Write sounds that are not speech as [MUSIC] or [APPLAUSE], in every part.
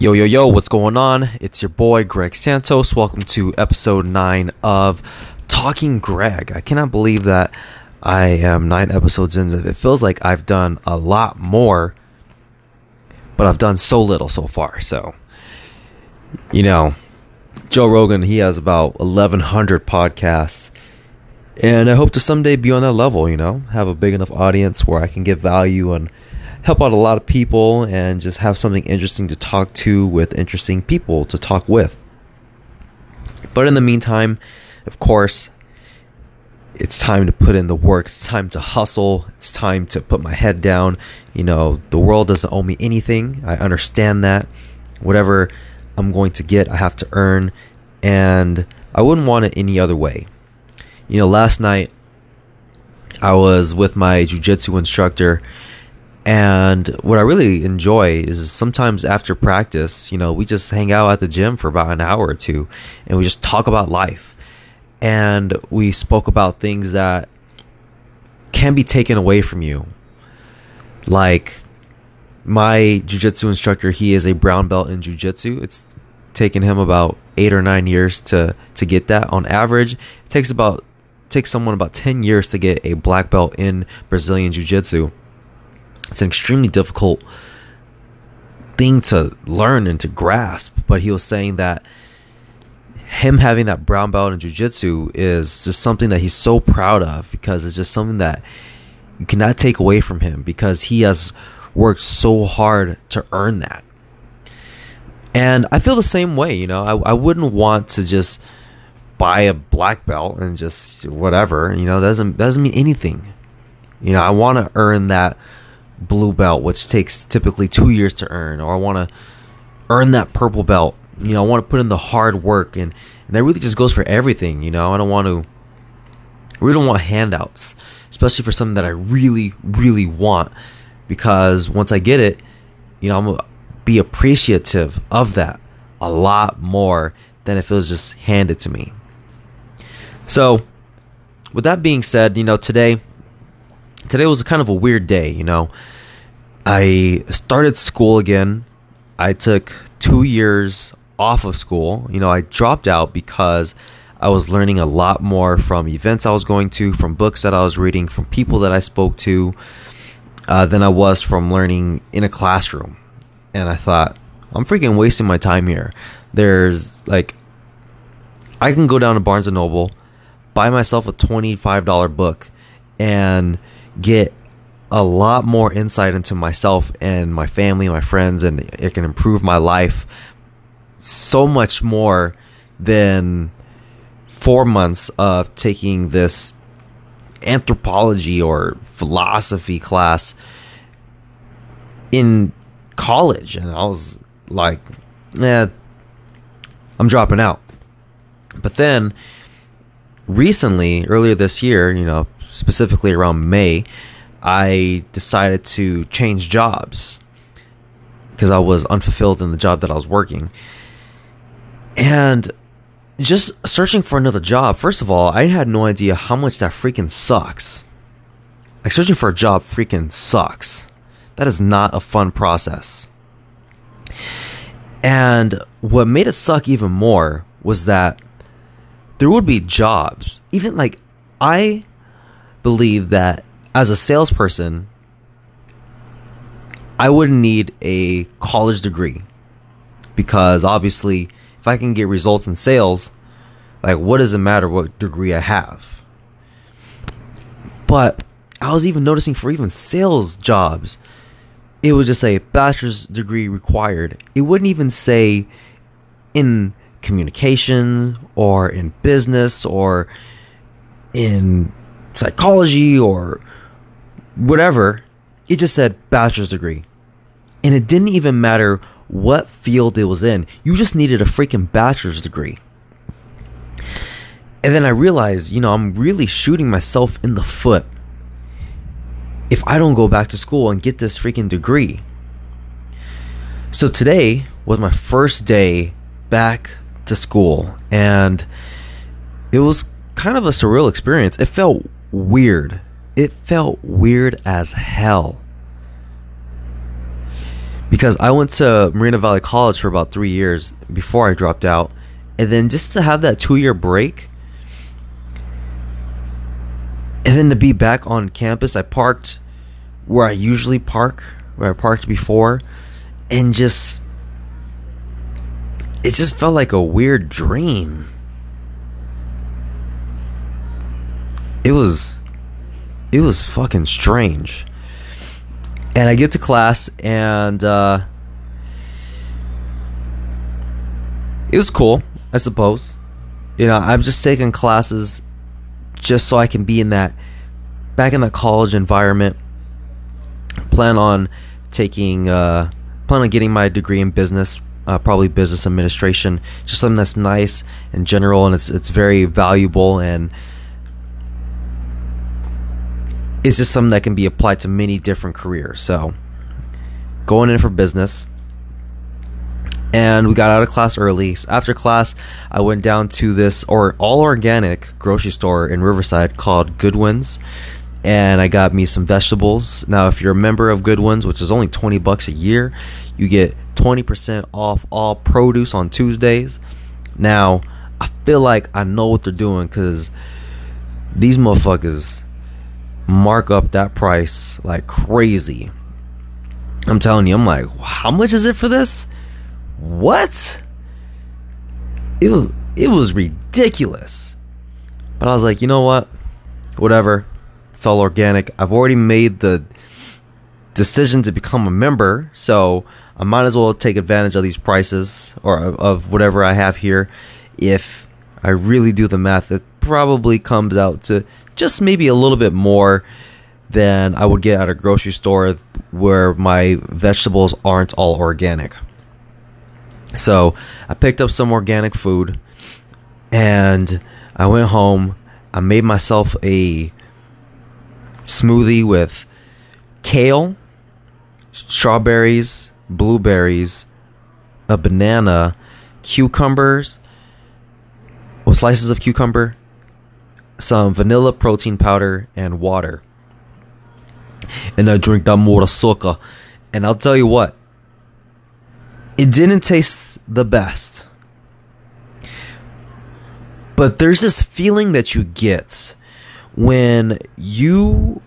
Yo, yo, yo, what's going on? It's your boy Greg Santos. Welcome to episode 9 of Talking Greg. I cannot believe that I am 9 episodes in. It feels like I've done a lot more, but I've done so little so far. So, you know, Joe Rogan, he has about 1,100 podcasts. And I hope to someday be on that level, you know, have a big enough audience where I can give value and help out a lot of people and just have something interesting to talk to with interesting people to talk with. But in the meantime, of course, it's time to put in the work. It's time to hustle. It's time to put my head down. You know, the world doesn't owe me anything. I understand that. Whatever I'm going to get, I have to earn. And I wouldn't want it any other way. You know, last night I was with my jujitsu instructor, and what I really enjoy is sometimes after practice, you know, we just hang out at the gym for about an hour or two and we just talk about life. And we spoke about things that can be taken away from you. Like my jujitsu instructor, he is a brown belt in jujitsu. It's taken him about eight or nine years to to get that. On average, it takes about takes someone about 10 years to get a black belt in Brazilian Jiu Jitsu. It's an extremely difficult thing to learn and to grasp, but he was saying that him having that brown belt in Jiu Jitsu is just something that he's so proud of because it's just something that you cannot take away from him because he has worked so hard to earn that. And I feel the same way, you know. I, I wouldn't want to just buy a black belt and just whatever, you know, doesn't doesn't mean anything. You know, I want to earn that blue belt, which takes typically two years to earn, or I want to earn that purple belt. You know, I want to put in the hard work, and, and that really just goes for everything. You know, I don't want to, I really don't want handouts, especially for something that I really, really want, because once I get it, you know, I'm gonna be appreciative of that a lot more than if it was just handed to me. So, with that being said, you know, today today was kind of a weird day, you know. I started school again. I took 2 years off of school. You know, I dropped out because I was learning a lot more from events I was going to, from books that I was reading, from people that I spoke to, uh, than I was from learning in a classroom. And I thought, I'm freaking wasting my time here. There's like, I can go down to Barnes and Noble, buy myself a $25 book and get a lot more insight into myself and my family, my friends, and it can improve my life so much more than four months of taking this anthropology or philosophy class in college. And I was like, yeah, I'm dropping out. But then recently, earlier this year, you know, specifically around May, I decided to change jobs because I was unfulfilled in the job that I was working. And just searching for another job, first of all, I had no idea how much that freaking sucks. Like, searching for a job freaking sucks. That is not a fun process. And what made it suck even more was that there would be jobs. Even like I believe that as a salesperson, I wouldn't need a college degree because obviously, if I can get results in sales, like what does it matter what degree I have? But I was even noticing for even sales jobs, it would just say bachelor's degree required. It wouldn't even say in communication or in business or in psychology or whatever. It just said bachelor's degree. And it didn't even matter what field it was in. You just needed a freaking bachelor's degree. And then I realized, you know, I'm really shooting myself in the foot if I don't go back to school and get this freaking degree. So today was my first day back to school and it was kind of a surreal experience. It felt weird. It felt weird as hell. because I went to Moreno Valley College for about three years before I dropped out, and then just to have that two year break, and then to be back on campus, I parked where I usually park, where I parked before, and just it just felt like a weird dream. It was it was fucking strange. And I get to class and uh it was cool, I suppose. You know, I'm just taking classes just so I can be in that back in that college environment. Plan on taking uh plan on getting my degree in business uh, probably business administration. Just something that's nice and general, and it's it's very valuable, and it's just something that can be applied to many different careers. So, going in for business, and we got out of class early. So after class, I went down to this or all organic grocery store in Riverside called Goodwin's and I got me some vegetables. Now, if you're a member of Goodwin's, which is only 20 bucks a year, you get 20% off all produce on Tuesdays. Now, I feel like I know what they're doing because these motherfuckers mark up that price like crazy. I'm telling you, I'm like, how much is it for this? What? It was it was ridiculous. But I was like, you know what? Whatever. It's all organic. I've already made the decision to become a member, so I might as well take advantage of these prices or of whatever I have here. If I really do the math, it probably comes out to just maybe a little bit more than I would get at a grocery store where my vegetables aren't all organic. So I picked up some organic food and I went home. I made myself a smoothie with kale, strawberries, blueberries, a banana, cucumbers, or slices of cucumber, some vanilla protein powder, and water. And I drink that more sugar. And I'll tell you what, it didn't taste the best. But there's this feeling that you get when you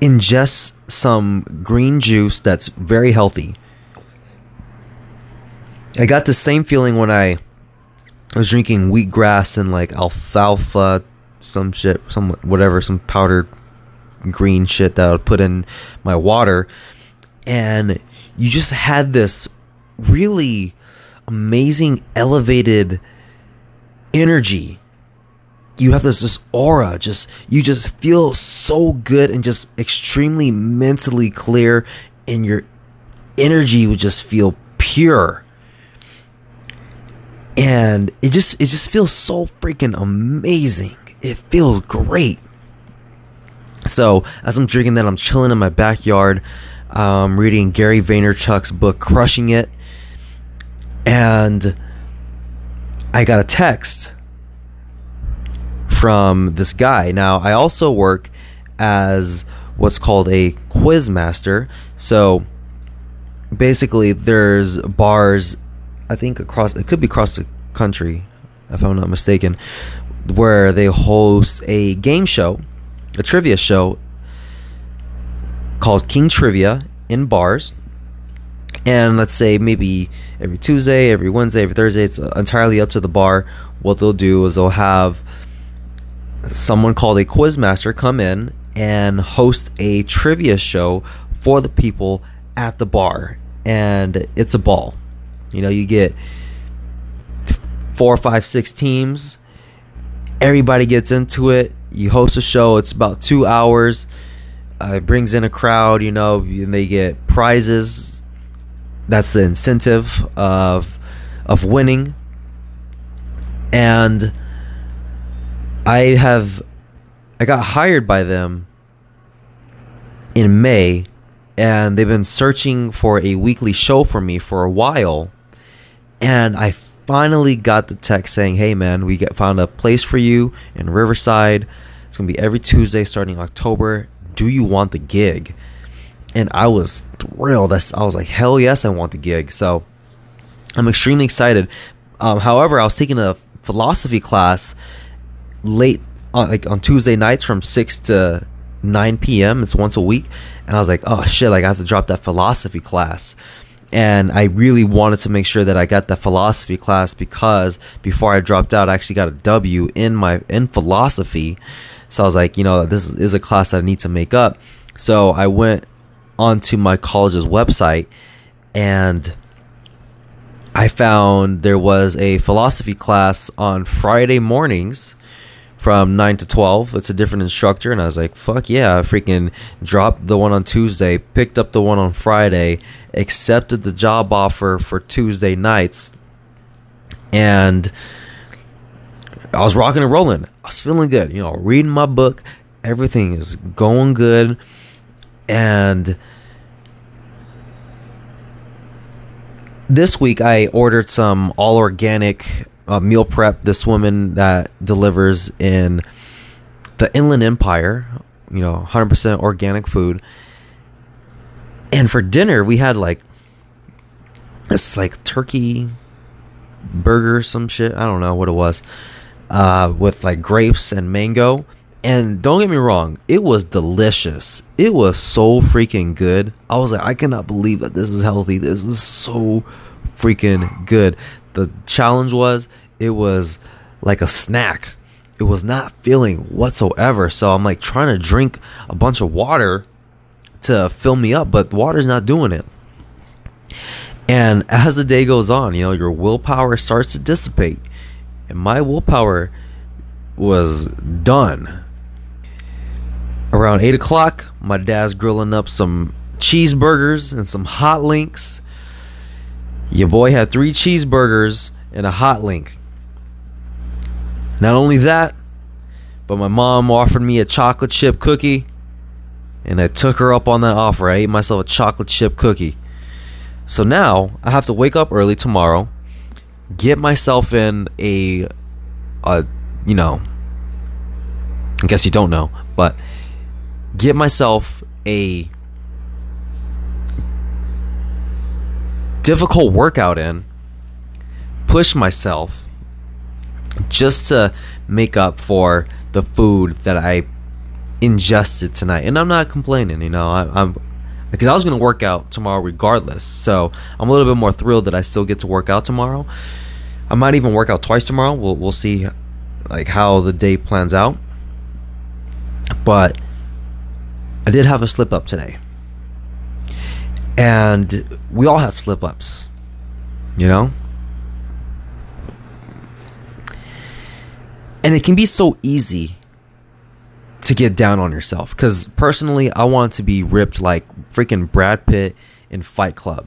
ingest some green juice that's very healthy. I got the same feeling when I was drinking wheatgrass and like alfalfa, some shit, some whatever, some powdered green shit that I would put in my water. And you just had this really amazing, elevated energy you have this this aura just you just feel so good and just extremely mentally clear and your energy would just feel pure and it just it just feels so freaking amazing it feels great so as i'm drinking that i'm chilling in my backyard um, reading gary vaynerchuk's book crushing it and i got a text from this guy. Now, I also work as what's called a quiz master. So basically, there's bars, I think across, it could be across the country, if I'm not mistaken, where they host a game show, a trivia show called King Trivia in bars. And let's say maybe every Tuesday, every Wednesday, every Thursday, it's entirely up to the bar. What they'll do is they'll have someone called a quizmaster come in and host a trivia show for the people at the bar and it's a ball you know you get four five six teams. Everybody gets into it. You host a show. It's about two hours. Uh, it brings in a crowd you know and they get prizes. That's the incentive of of winning. And I have I got hired by them in May and they've been searching for a weekly show for me for a while. And I finally got the text saying, "Hey man, we found a place for you in Riverside. It's to be every Tuesday starting October. Do you want the gig?" and I was thrilled. I, I was like, hell yes, I want the gig. So I'm extremely excited. Um, however, I was taking a philosophy class late on like on Tuesday nights from six to 9 p.m. It's once a week, and I was like, oh shit, like I have to drop that philosophy class. And I really wanted to make sure that I got that philosophy class because before I dropped out, I actually got a W in my in philosophy. So I was like, you know, this is a class that I need to make up. So I went onto my college's website and I found there was a philosophy class on Friday mornings from 9 to 12. It's a different instructor. And I was like, fuck yeah. I freaking dropped the one on Tuesday, picked up the one on Friday, accepted the job offer for Tuesday nights. And I was rocking and rolling. I was feeling good. You know, reading my book. Everything is going good. And this week I ordered some all organic uh, meal prep. This woman that delivers in the Inland Empire, you know, 100% organic food. And for dinner, we had like this like turkey burger, some shit. I don't know what it was, uh, with like grapes and mango. And don't get me wrong, it was delicious. It was so freaking good. I was like, I cannot believe that this is healthy. This is so freaking good. The challenge was it was like a snack. It was not filling whatsoever. So I'm like trying to drink a bunch of water to fill me up, but water's not doing it. And as the day goes on, you know, your willpower starts to dissipate. And my willpower was done around 8 o'clock, my dad's grilling up some cheeseburgers and some hot links. Your boy had three cheeseburgers and a hot link. Not only that, but my mom offered me a chocolate chip cookie, and I took her up on that offer. I ate myself a chocolate chip cookie. So now I have to wake up early tomorrow, get myself in a, a you know, I guess you don't know, but get myself a difficult workout in, push myself just to make up for the food that I ingested tonight. And I'm not complaining, you know, I, am because I was going to work out tomorrow regardless. So I'm a little bit more thrilled that I still get to work out tomorrow. I might even work out twice tomorrow. We'll we'll see like how the day plans out. But I did have a slip up today. And we all have slip ups, you know? And it can be so easy to get down on yourself. Because personally, I want to be ripped like freaking Brad Pitt in Fight Club.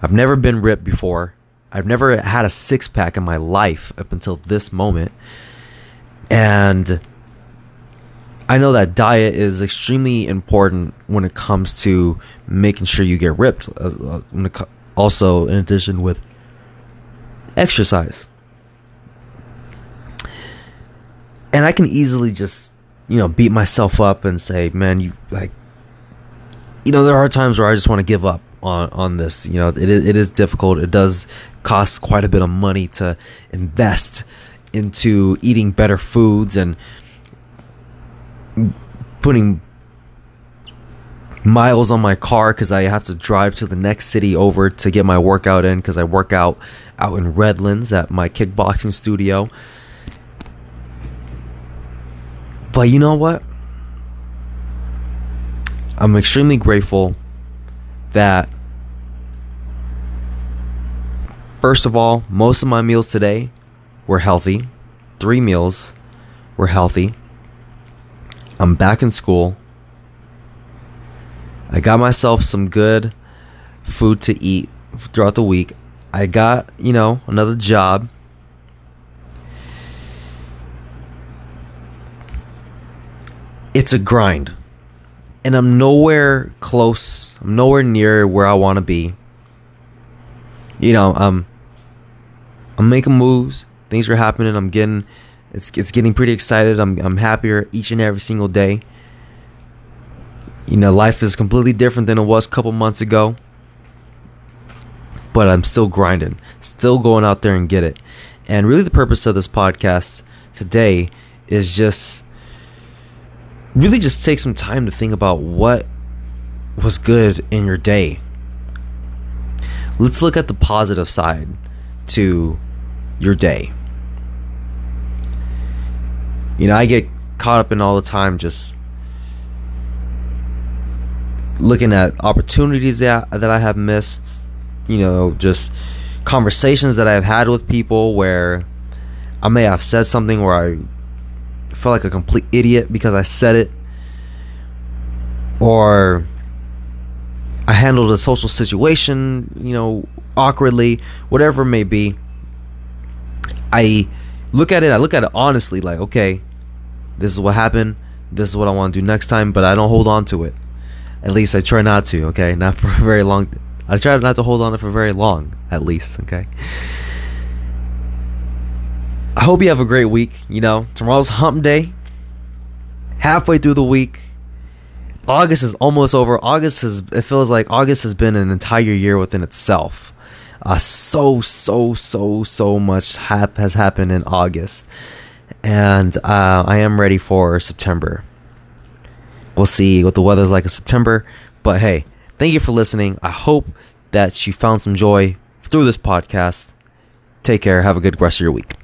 I've never been ripped before. I've never had a six pack in my life up until this moment. And I know that diet is extremely important when it comes to making sure you get ripped. Uh, uh, also, in addition with exercise. And I can easily just, you know, beat myself up and say, man, you like, you know, there are times where I just want to give up on on this. You know, it is, it is difficult. It does cost quite a bit of money to invest into eating better foods and putting miles on my car because I have to drive to the next city over to get my workout in because I work out out in Redlands at my kickboxing studio. But you know what? I'm extremely grateful that first of all, most of my meals today were healthy. Three meals were healthy. I'm back in school. I got myself some good food to eat throughout the week. I got, you know, another job. It's a grind. And I'm nowhere close. I'm nowhere near where I want to be. You know, I'm I'm making moves. Things are happening. I'm getting it's it's getting pretty excited. I'm I'm happier each and every single day. You know, life is completely different than it was a couple months ago. But I'm still grinding, still going out there and get it. And really, the purpose of this podcast today is just really just take some time to think about what was good in your day. Let's look at the positive side to your day. You know, I get caught up in all the time just looking at opportunities that that I have missed, you know, just conversations that I've had with people where I may have said something where I felt like a complete idiot because I said it or I handled a social situation, you know, awkwardly, whatever it may be. I look at it, I look at it honestly, like, okay, this is what happened, this is what I want to do next time, but I don't hold on to it. At least I try not to, okay? [LAUGHS] Not for very long I try not to hold on to it for very long, at least, okay? I hope you have a great week. You know, tomorrow's hump day. Halfway through the week. August is almost over. August has it feels like August has been an entire year within itself. Uh, so so so so much hap- has happened in August, and uh, I am ready for September. We'll see what the weather's like in September, but hey, thank you for listening. I hope that you found some joy through this podcast. Take care. Have a good rest of your week.